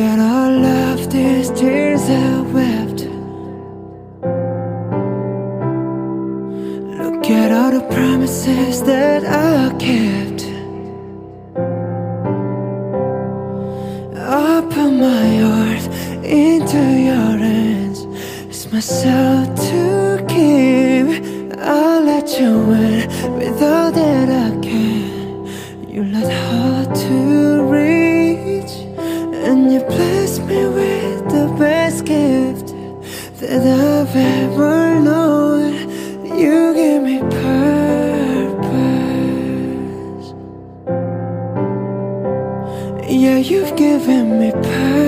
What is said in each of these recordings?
At all of these tears I wept. Look at all the promises that I kept. Put my heart into your hands. It's myself to keep. I'll let you in with all that I can. You're let hard to bless me with the best gift that I've ever known. You give me purpose. Yeah, you've given me purpose.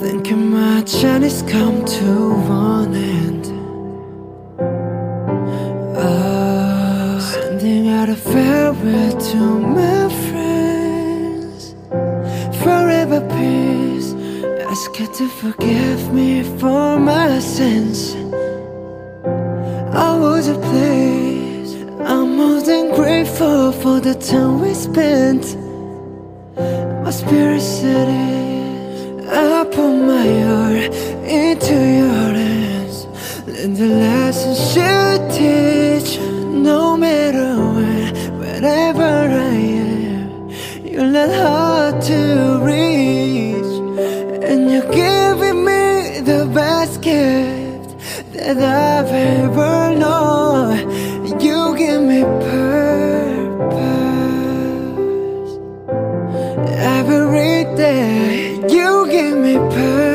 Thinking my journey's come to one a farewell to my friends. Forever peace. Ask her to forgive me for my sins. I was a place. I'm more than grateful for the time we spent. My spirit said it. I put my heart into your Wherever I am, you're not hard to reach, and you're giving me the best gift that I've ever known. You give me purpose every day. You give me purpose.